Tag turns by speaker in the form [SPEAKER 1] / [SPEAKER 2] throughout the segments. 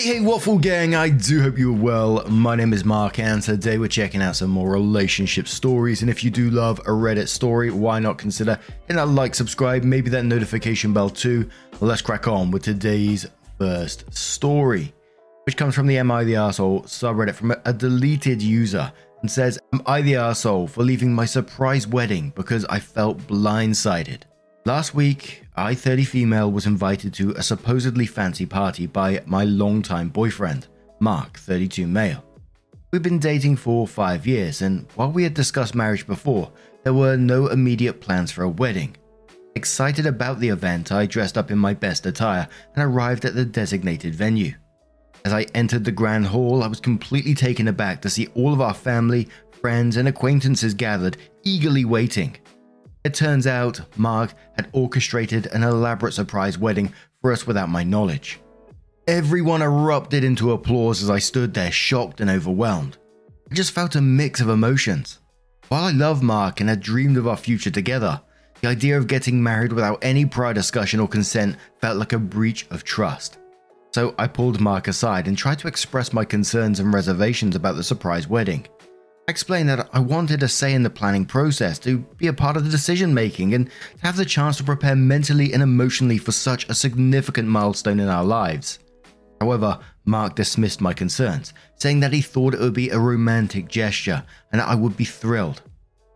[SPEAKER 1] Hey, hey, Waffle Gang, I do hope you're well. My name is Mark, and today we're checking out some more relationship stories. And if you do love a Reddit story, why not consider hitting that like, subscribe, maybe that notification bell too? Let's crack on with today's first story, which comes from the Am I the Arsehole subreddit from a deleted user and says, Am I the arsehole for leaving my surprise wedding because I felt blindsided? Last week, I 30 female was invited to a supposedly fancy party by my longtime boyfriend, Mark 32 male. We've been dating for five years, and while we had discussed marriage before, there were no immediate plans for a wedding. Excited about the event, I dressed up in my best attire and arrived at the designated venue. As I entered the grand hall, I was completely taken aback to see all of our family, friends, and acquaintances gathered, eagerly waiting. It turns out Mark had orchestrated an elaborate surprise wedding for us without my knowledge. Everyone erupted into applause as I stood there shocked and overwhelmed. I just felt a mix of emotions. While I love Mark and had dreamed of our future together, the idea of getting married without any prior discussion or consent felt like a breach of trust. So I pulled Mark aside and tried to express my concerns and reservations about the surprise wedding. I explained that I wanted a say in the planning process, to be a part of the decision making, and to have the chance to prepare mentally and emotionally for such a significant milestone in our lives. However, Mark dismissed my concerns, saying that he thought it would be a romantic gesture and that I would be thrilled.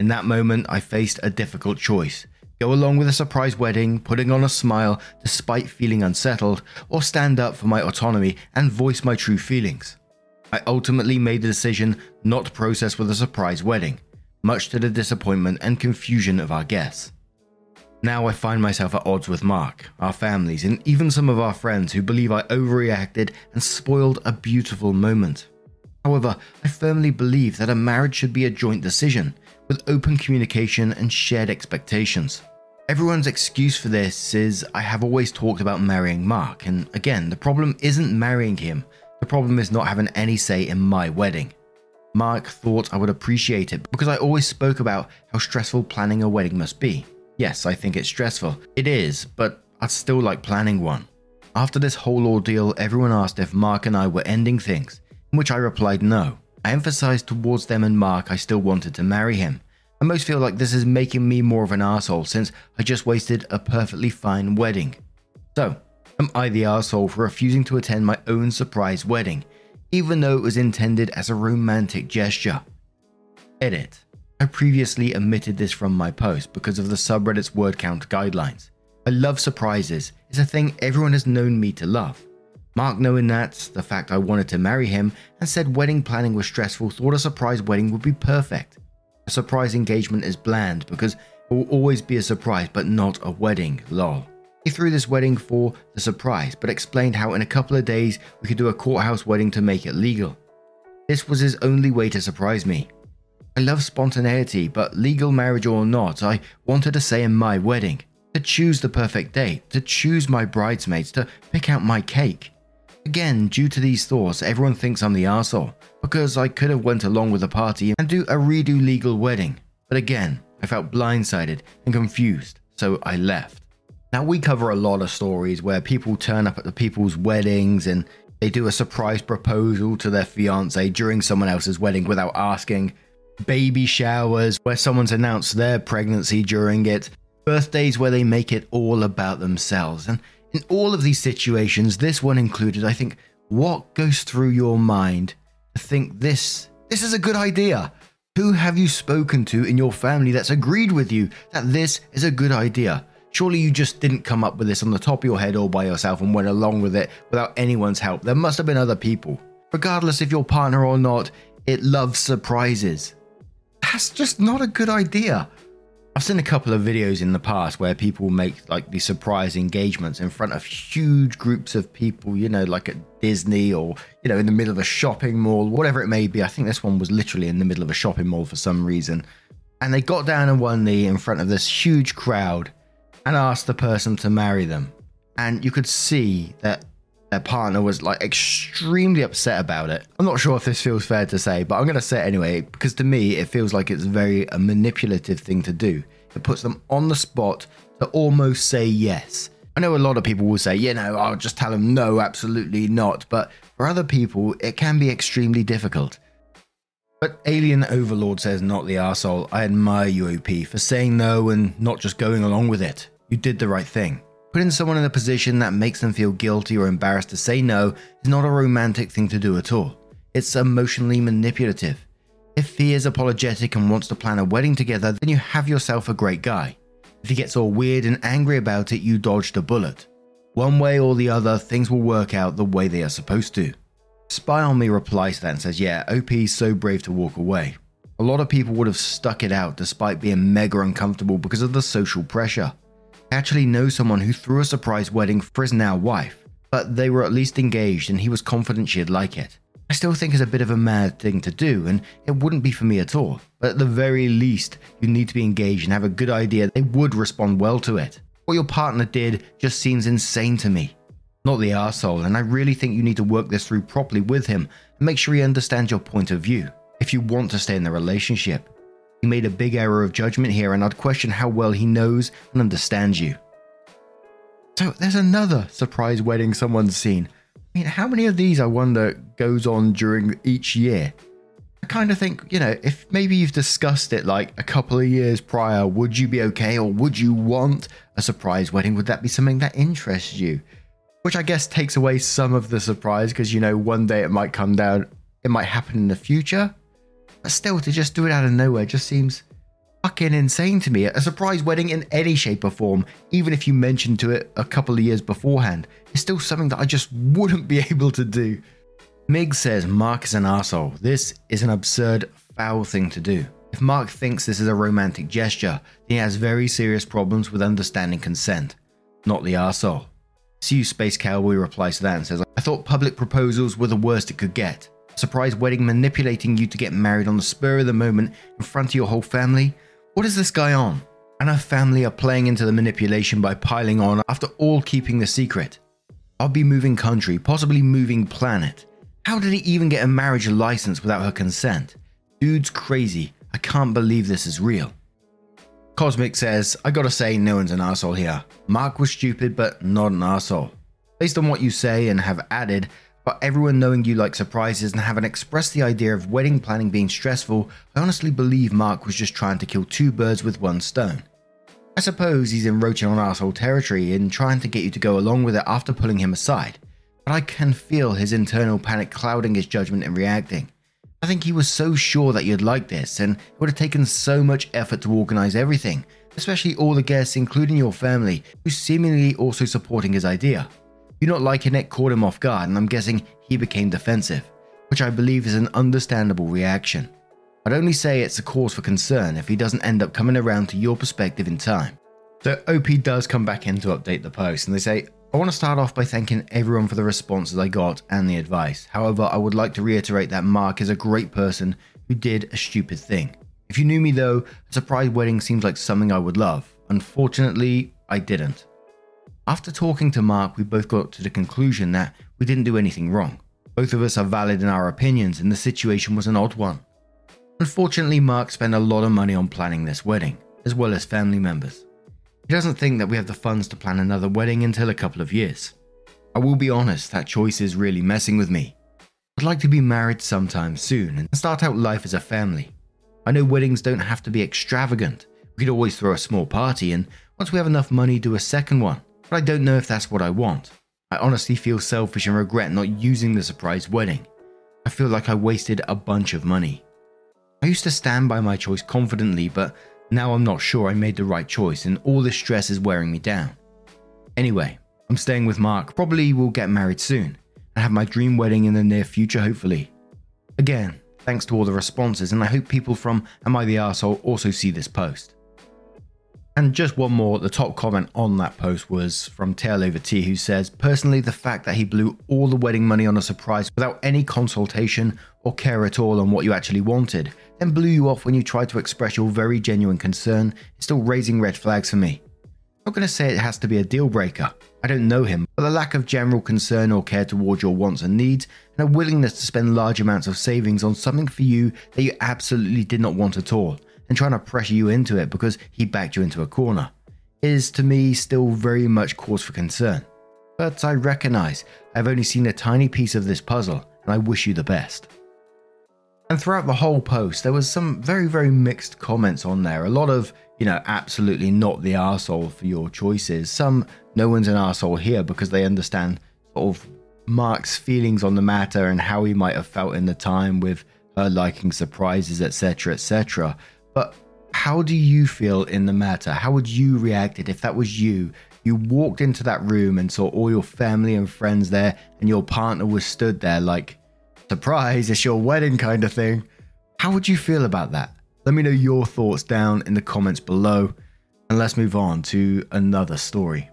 [SPEAKER 1] In that moment, I faced a difficult choice go along with a surprise wedding, putting on a smile despite feeling unsettled, or stand up for my autonomy and voice my true feelings. I ultimately made the decision not to process with a surprise wedding, much to the disappointment and confusion of our guests. Now I find myself at odds with Mark, our families, and even some of our friends who believe I overreacted and spoiled a beautiful moment. However, I firmly believe that a marriage should be a joint decision, with open communication and shared expectations. Everyone's excuse for this is I have always talked about marrying Mark, and again, the problem isn't marrying him, the problem is not having any say in my wedding. Mark thought I would appreciate it because I always spoke about how stressful planning a wedding must be. Yes, I think it's stressful. It is, but I'd still like planning one. After this whole ordeal, everyone asked if Mark and I were ending things, in which I replied no. I emphasized towards them and Mark I still wanted to marry him. I most feel like this is making me more of an asshole since I just wasted a perfectly fine wedding. So, Am I the asshole for refusing to attend my own surprise wedding, even though it was intended as a romantic gesture? Edit. I previously omitted this from my post because of the subreddit's word count guidelines. I love surprises, it's a thing everyone has known me to love. Mark, knowing that, the fact I wanted to marry him, and said wedding planning was stressful, thought a surprise wedding would be perfect. A surprise engagement is bland because it will always be a surprise, but not a wedding, lol. He threw this wedding for the surprise, but explained how in a couple of days we could do a courthouse wedding to make it legal. This was his only way to surprise me. I love spontaneity, but legal marriage or not, I wanted to say in my wedding. To choose the perfect date, to choose my bridesmaids, to pick out my cake. Again, due to these thoughts, everyone thinks I'm the asshole because I could have went along with the party and do a redo legal wedding. But again, I felt blindsided and confused, so I left. Now, we cover a lot of stories where people turn up at the people's weddings and they do a surprise proposal to their fiance during someone else's wedding without asking, baby showers where someone's announced their pregnancy during it, birthdays where they make it all about themselves. And in all of these situations, this one included, I think, what goes through your mind to think this this is a good idea? Who have you spoken to in your family that's agreed with you that this is a good idea? Surely you just didn't come up with this on the top of your head all by yourself and went along with it without anyone's help. There must have been other people. Regardless if your partner or not, it loves surprises. That's just not a good idea. I've seen a couple of videos in the past where people make like these surprise engagements in front of huge groups of people, you know, like at Disney or, you know, in the middle of a shopping mall, whatever it may be. I think this one was literally in the middle of a shopping mall for some reason. And they got down on one knee in front of this huge crowd and asked the person to marry them. And you could see that their partner was like extremely upset about it. I'm not sure if this feels fair to say, but I'm going to say it anyway because to me it feels like it's very a manipulative thing to do. It puts them on the spot to almost say yes. I know a lot of people will say, you know, I'll just tell them no, absolutely not. But for other people, it can be extremely difficult. But Alien Overlord says, not the arsehole. I admire you, OP, for saying no and not just going along with it. You did the right thing. Putting someone in a position that makes them feel guilty or embarrassed to say no is not a romantic thing to do at all. It's emotionally manipulative. If he is apologetic and wants to plan a wedding together, then you have yourself a great guy. If he gets all weird and angry about it, you dodged a bullet. One way or the other, things will work out the way they are supposed to. Spy on Me replies to that and says, Yeah, OP is so brave to walk away. A lot of people would have stuck it out despite being mega uncomfortable because of the social pressure actually know someone who threw a surprise wedding for his now wife, but they were at least engaged and he was confident she'd like it. I still think it's a bit of a mad thing to do, and it wouldn't be for me at all. But at the very least, you need to be engaged and have a good idea they would respond well to it. What your partner did just seems insane to me. Not the arsehole, and I really think you need to work this through properly with him and make sure he understands your point of view if you want to stay in the relationship. He made a big error of judgment here, and I'd question how well he knows and understands you. So there's another surprise wedding someone's seen. I mean, how many of these, I wonder, goes on during each year? I kind of think, you know, if maybe you've discussed it like a couple of years prior, would you be okay or would you want a surprise wedding? Would that be something that interests you? Which I guess takes away some of the surprise because, you know, one day it might come down, it might happen in the future. But still, to just do it out of nowhere just seems fucking insane to me. A surprise wedding in any shape or form, even if you mentioned to it a couple of years beforehand, is still something that I just wouldn't be able to do. Mig says Mark is an asshole. This is an absurd, foul thing to do. If Mark thinks this is a romantic gesture, then he has very serious problems with understanding consent, not the asshole. See you, Space Cowboy replies to that and says, I thought public proposals were the worst it could get surprise wedding manipulating you to get married on the spur of the moment in front of your whole family? What is this guy on? And her family are playing into the manipulation by piling on after all keeping the secret. I'll be moving country, possibly moving planet. How did he even get a marriage license without her consent? Dude's crazy. I can't believe this is real. Cosmic says, I gotta say, no one's an asshole here. Mark was stupid, but not an asshole. Based on what you say and have added, but everyone knowing you like surprises and having expressed the idea of wedding planning being stressful, I honestly believe Mark was just trying to kill two birds with one stone. I suppose he's encroaching on asshole territory and trying to get you to go along with it after pulling him aside, but I can feel his internal panic clouding his judgment and reacting. I think he was so sure that you'd like this, and it would have taken so much effort to organize everything, especially all the guests, including your family, who seemingly also supporting his idea. You not liking it caught him off guard, and I'm guessing he became defensive, which I believe is an understandable reaction. I'd only say it's a cause for concern if he doesn't end up coming around to your perspective in time. So OP does come back in to update the post, and they say, I want to start off by thanking everyone for the responses I got and the advice. However, I would like to reiterate that Mark is a great person who did a stupid thing. If you knew me though, a surprise wedding seems like something I would love. Unfortunately, I didn't. After talking to Mark, we both got to the conclusion that we didn't do anything wrong. Both of us are valid in our opinions, and the situation was an odd one. Unfortunately, Mark spent a lot of money on planning this wedding, as well as family members. He doesn't think that we have the funds to plan another wedding until a couple of years. I will be honest, that choice is really messing with me. I'd like to be married sometime soon and start out life as a family. I know weddings don't have to be extravagant. We could always throw a small party and once we have enough money, do a second one but I don't know if that's what I want. I honestly feel selfish and regret not using the surprise wedding. I feel like I wasted a bunch of money. I used to stand by my choice confidently, but now I'm not sure I made the right choice and all this stress is wearing me down. Anyway, I'm staying with Mark, probably will get married soon, and have my dream wedding in the near future, hopefully. Again, thanks to all the responses, and I hope people from Am I the Arsehole also see this post. And just one more, the top comment on that post was from Tail Over T, who says, Personally, the fact that he blew all the wedding money on a surprise without any consultation or care at all on what you actually wanted, then blew you off when you tried to express your very genuine concern is still raising red flags for me. I'm not going to say it has to be a deal breaker. I don't know him, but the lack of general concern or care towards your wants and needs, and a willingness to spend large amounts of savings on something for you that you absolutely did not want at all, and trying to pressure you into it because he backed you into a corner, is to me still very much cause for concern. But I recognize I've only seen a tiny piece of this puzzle, and I wish you the best. And throughout the whole post, there was some very, very mixed comments on there. A lot of, you know, absolutely not the arsehole for your choices. Some, no one's an arsehole here because they understand sort of Mark's feelings on the matter and how he might have felt in the time with her liking surprises, etc., etc. But how do you feel in the matter? How would you react if that was you? You walked into that room and saw all your family and friends there, and your partner was stood there like, surprise, it's your wedding kind of thing. How would you feel about that? Let me know your thoughts down in the comments below, and let's move on to another story.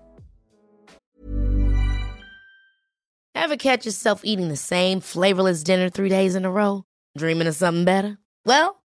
[SPEAKER 2] Ever catch yourself eating the same flavorless dinner three days in a row? Dreaming of something better? Well,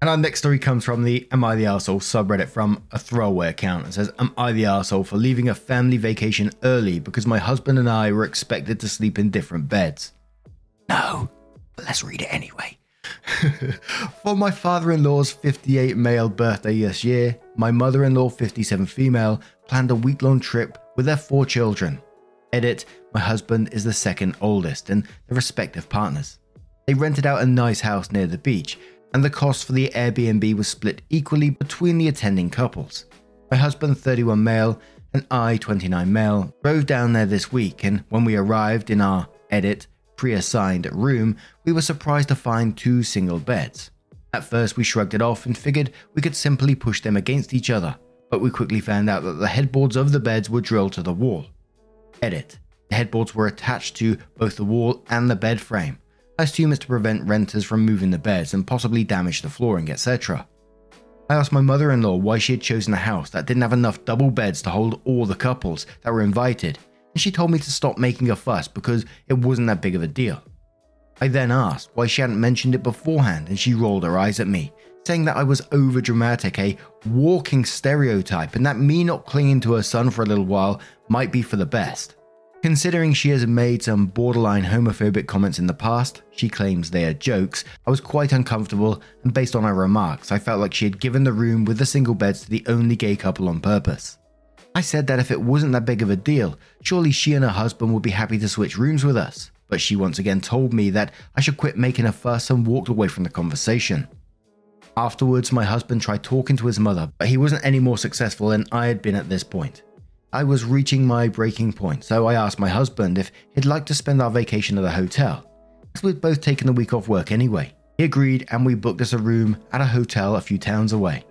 [SPEAKER 1] And our next story comes from the Am I the Arsehole subreddit from a throwaway account. It says, Am I the arsehole for leaving a family vacation early because my husband and I were expected to sleep in different beds? No, but let's read it anyway. For my father in law's 58 male birthday this year, my mother in law, 57 female, planned a week long trip with their four children. Edit, my husband is the second oldest and their respective partners. They rented out a nice house near the beach, and the cost for the Airbnb was split equally between the attending couples. My husband, 31 male, and I, 29 male, drove down there this week, and when we arrived in our edit pre assigned room, we were surprised to find two single beds. At first, we shrugged it off and figured we could simply push them against each other, but we quickly found out that the headboards of the beds were drilled to the wall. Edit. The headboards were attached to both the wall and the bed frame. I assume it's to prevent renters from moving the beds and possibly damage the flooring, etc. I asked my mother in law why she had chosen a house that didn't have enough double beds to hold all the couples that were invited, and she told me to stop making a fuss because it wasn't that big of a deal. I then asked why she hadn't mentioned it beforehand, and she rolled her eyes at me, saying that I was over dramatic, a walking stereotype, and that me not clinging to her son for a little while might be for the best. Considering she has made some borderline homophobic comments in the past, she claims they are jokes, I was quite uncomfortable, and based on her remarks, I felt like she had given the room with the single beds to the only gay couple on purpose. I said that if it wasn't that big of a deal, surely she and her husband would be happy to switch rooms with us. But she once again told me that I should quit making a fuss and walked away from the conversation. Afterwards, my husband tried talking to his mother, but he wasn't any more successful than I had been at this point. I was reaching my breaking point, so I asked my husband if he'd like to spend our vacation at a hotel, as we'd both taken the week off work anyway. He agreed, and we booked us a room at a hotel a few towns away.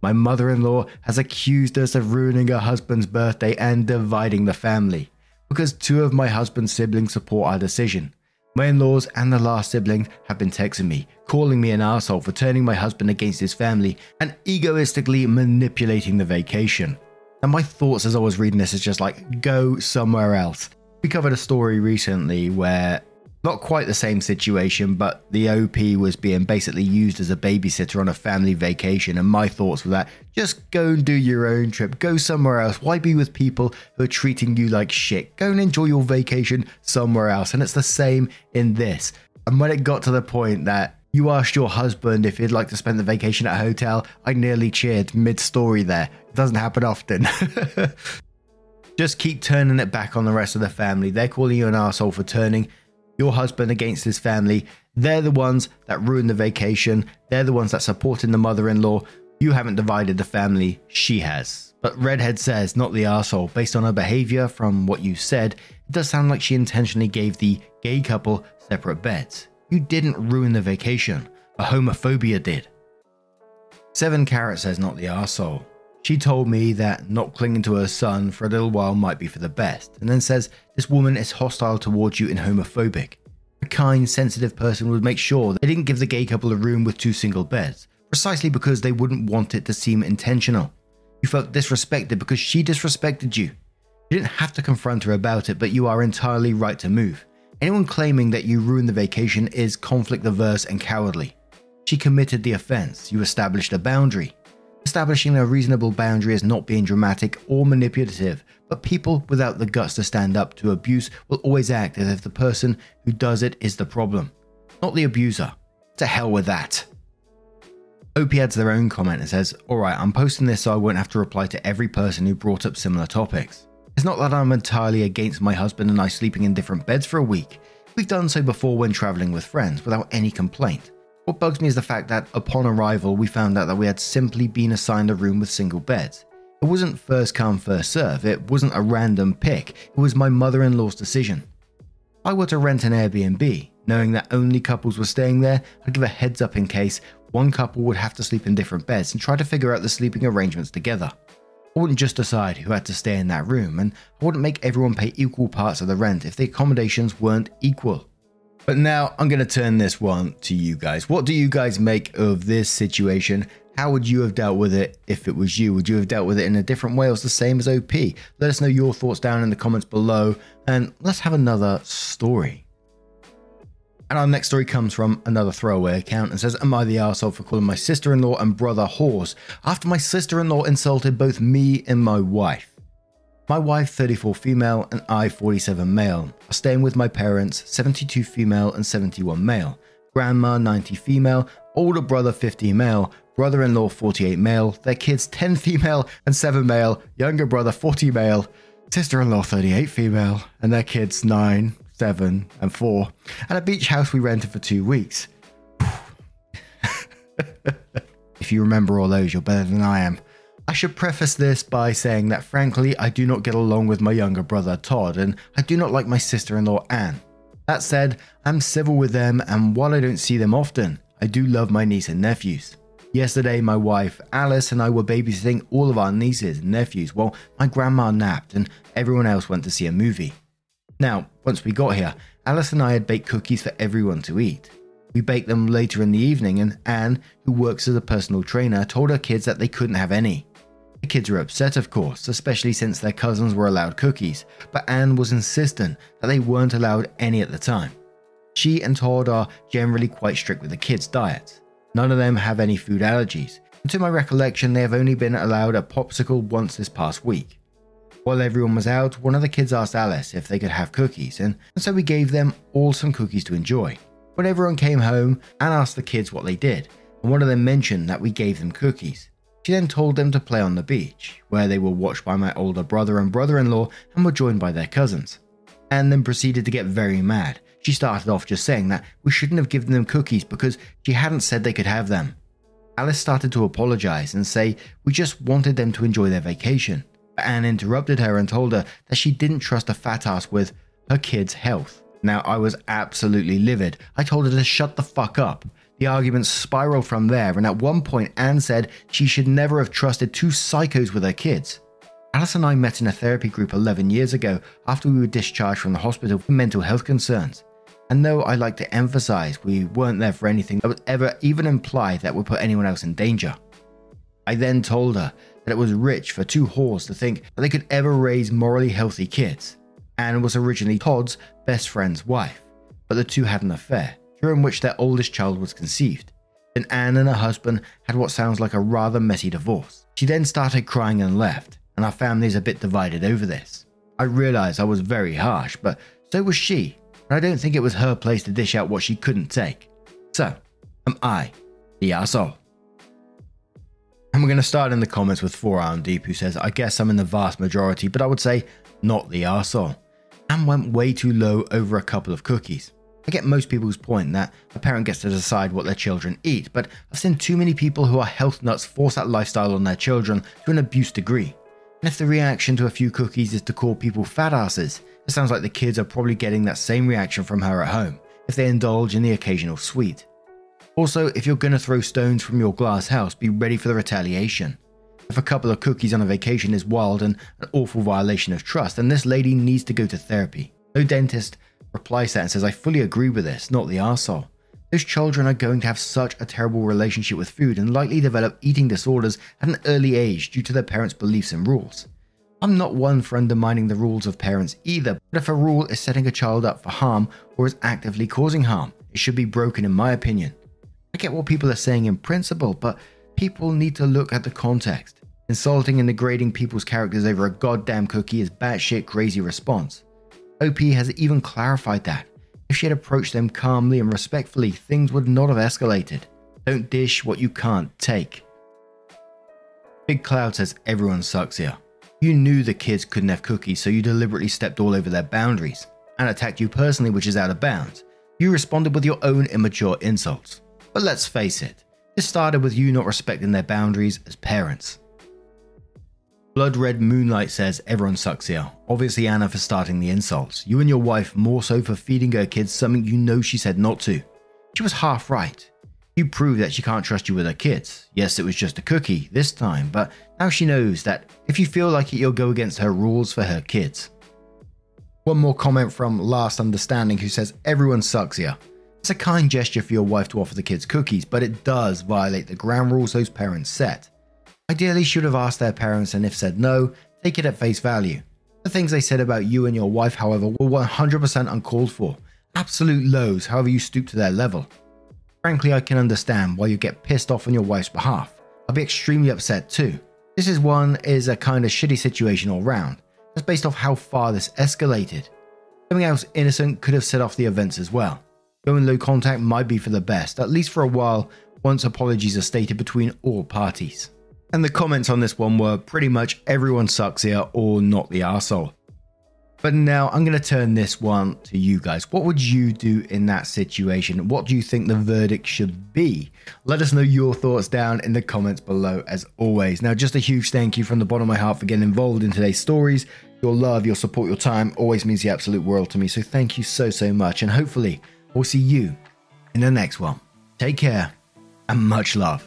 [SPEAKER 1] My mother in law has accused us of ruining her husband's birthday and dividing the family because two of my husband's siblings support our decision. My in laws and the last sibling have been texting me, calling me an asshole for turning my husband against his family and egoistically manipulating the vacation. And my thoughts as I was reading this is just like, go somewhere else. We covered a story recently where Not quite the same situation, but the OP was being basically used as a babysitter on a family vacation, and my thoughts were that just go and do your own trip, go somewhere else. Why be with people who are treating you like shit? Go and enjoy your vacation somewhere else. And it's the same in this. And when it got to the point that you asked your husband if he'd like to spend the vacation at a hotel, I nearly cheered mid story there. It doesn't happen often. Just keep turning it back on the rest of the family. They're calling you an asshole for turning your husband against his family. They're the ones that ruined the vacation. They're the ones that supported the mother in law. You haven't divided the family, she has. But Redhead says, not the asshole. Based on her behavior, from what you said, it does sound like she intentionally gave the gay couple separate beds. You didn't ruin the vacation. A homophobia did. Seven Carat says, not the asshole. She told me that not clinging to her son for a little while might be for the best, and then says this woman is hostile towards you and homophobic. A kind, sensitive person would make sure they didn't give the gay couple a room with two single beds, precisely because they wouldn't want it to seem intentional. You felt disrespected because she disrespected you. You didn't have to confront her about it, but you are entirely right to move. Anyone claiming that you ruined the vacation is conflict averse and cowardly. She committed the offense, you established a boundary. Establishing a reasonable boundary is not being dramatic or manipulative, but people without the guts to stand up to abuse will always act as if the person who does it is the problem, not the abuser. To hell with that. OP adds their own comment and says, Alright, I'm posting this so I won't have to reply to every person who brought up similar topics. It's not that I'm entirely against my husband and I sleeping in different beds for a week. We've done so before when traveling with friends without any complaint. What bugs me is the fact that upon arrival, we found out that we had simply been assigned a room with single beds. It wasn't first come, first serve, it wasn't a random pick, it was my mother in law's decision. If I were to rent an Airbnb, knowing that only couples were staying there, I'd give a heads up in case one couple would have to sleep in different beds and try to figure out the sleeping arrangements together. I wouldn't just decide who had to stay in that room, and I wouldn't make everyone pay equal parts of the rent if the accommodations weren't equal. But now I'm going to turn this one to you guys. What do you guys make of this situation? How would you have dealt with it if it was you? Would you have dealt with it in a different way or the same as OP? Let us know your thoughts down in the comments below and let's have another story. And our next story comes from another throwaway account and says, Am I the asshole for calling my sister in law and brother whores after my sister in law insulted both me and my wife? My wife, 34 female, and I, 47 male, are staying with my parents, 72 female and 71 male, grandma, 90 female, older brother, 50 male, brother in law, 48 male, their kids, 10 female and 7 male, younger brother, 40 male, sister in law, 38 female, and their kids, 9, 7, and 4, at a beach house we rented for two weeks. if you remember all those, you're better than I am. I should preface this by saying that frankly, I do not get along with my younger brother Todd, and I do not like my sister in law Anne. That said, I'm civil with them, and while I don't see them often, I do love my niece and nephews. Yesterday, my wife Alice and I were babysitting all of our nieces and nephews while my grandma napped and everyone else went to see a movie. Now, once we got here, Alice and I had baked cookies for everyone to eat. We baked them later in the evening, and Anne, who works as a personal trainer, told her kids that they couldn't have any. The kids were upset, of course, especially since their cousins were allowed cookies, but Anne was insistent that they weren't allowed any at the time. She and Todd are generally quite strict with the kids' diets. None of them have any food allergies, and to my recollection, they have only been allowed a popsicle once this past week. While everyone was out, one of the kids asked Alice if they could have cookies, and, so we gave them all some cookies to enjoy. When everyone came home, and asked the kids what they did, and one of them mentioned that we gave them cookies. She then told them to play on the beach, where they were watched by my older brother and brother in law and were joined by their cousins. And then proceeded to get very mad. She started off just saying that we shouldn't have given them cookies because she hadn't said they could have them. Alice started to apologize and say we just wanted them to enjoy their vacation. Anne interrupted her and told her that she didn't trust a fat ass with her kid's health. Now, I was absolutely livid. I told her to shut the fuck up. The arguments spiraled from there, and at one point, Anne said she should never have trusted two psychos with her kids. Alice and I met in a therapy group 11 years ago after we were discharged from the hospital for mental health concerns. And though I like to emphasize we weren't there for anything that would ever even imply that would put anyone else in danger. I then told her that it was rich for two whores to think that they could ever raise morally healthy kids. Anne was originally Todd's best friend's wife. but the two had an affair, during which their oldest child was conceived. Then Anne and her husband had what sounds like a rather messy divorce. She then started crying and left, and our family is a bit divided over this. I realised I was very harsh, but so was she, and I don't think it was her place to dish out what she couldn't take. So, am I the asshole? We're going to start in the comments with Four Arm Deep, who says, I guess I'm in the vast majority, but I would say not the arsehole. And went way too low over a couple of cookies. I get most people's point that a parent gets to decide what their children eat, but I've seen too many people who are health nuts force that lifestyle on their children to an abuse degree. And if the reaction to a few cookies is to call people fat asses, it sounds like the kids are probably getting that same reaction from her at home if they indulge in the occasional sweet. Also, if you're gonna throw stones from your glass house, be ready for the retaliation. If a couple of cookies on a vacation is wild and an awful violation of trust, then this lady needs to go to therapy. No dentist replies that and says, I fully agree with this, not the arsehole. Those children are going to have such a terrible relationship with food and likely develop eating disorders at an early age due to their parents' beliefs and rules. I'm not one for undermining the rules of parents either, but if a rule is setting a child up for harm or is actively causing harm, it should be broken in my opinion. I get what people are saying in principle, but people need to look at the context. Insulting and degrading people's characters over a goddamn cookie is batshit crazy response. OP has even clarified that. If she had approached them calmly and respectfully, things would not have escalated. Don't dish what you can't take. Big Cloud says everyone sucks here. You knew the kids couldn't have cookies, so you deliberately stepped all over their boundaries and attacked you personally, which is out of bounds. You responded with your own immature insults. But let's face it, this started with you not respecting their boundaries as parents. Blood Red Moonlight says everyone sucks here. Obviously, Anna for starting the insults. You and your wife more so for feeding her kids something you know she said not to. She was half right. You proved that she can't trust you with her kids. Yes, it was just a cookie this time, but now she knows that if you feel like it, you'll go against her rules for her kids. One more comment from Last Understanding who says everyone sucks here. It's a kind gesture for your wife to offer the kids cookies, but it does violate the ground rules those parents set. Ideally, should have asked their parents, and if said no, take it at face value. The things they said about you and your wife, however, were 100% uncalled for. Absolute lows, however, you stoop to their level. Frankly, I can understand why you get pissed off on your wife's behalf. I'd be extremely upset too. This is one is a kind of shitty situation all round. Just based off how far this escalated. Something else innocent could have set off the events as well. Going low contact might be for the best, at least for a while, once apologies are stated between all parties. And the comments on this one were pretty much everyone sucks here or not the asshole. But now I'm going to turn this one to you guys. What would you do in that situation? What do you think the verdict should be? Let us know your thoughts down in the comments below, as always. Now, just a huge thank you from the bottom of my heart for getting involved in today's stories. Your love, your support, your time always means the absolute world to me. So, thank you so, so much. And hopefully, We'll see you in the next one. Take care and much love.